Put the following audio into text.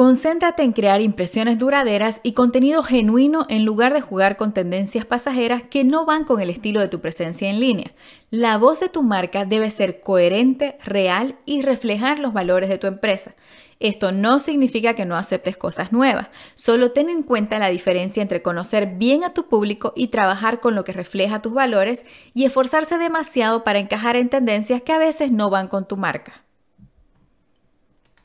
Concéntrate en crear impresiones duraderas y contenido genuino en lugar de jugar con tendencias pasajeras que no van con el estilo de tu presencia en línea. La voz de tu marca debe ser coherente, real y reflejar los valores de tu empresa. Esto no significa que no aceptes cosas nuevas, solo ten en cuenta la diferencia entre conocer bien a tu público y trabajar con lo que refleja tus valores y esforzarse demasiado para encajar en tendencias que a veces no van con tu marca.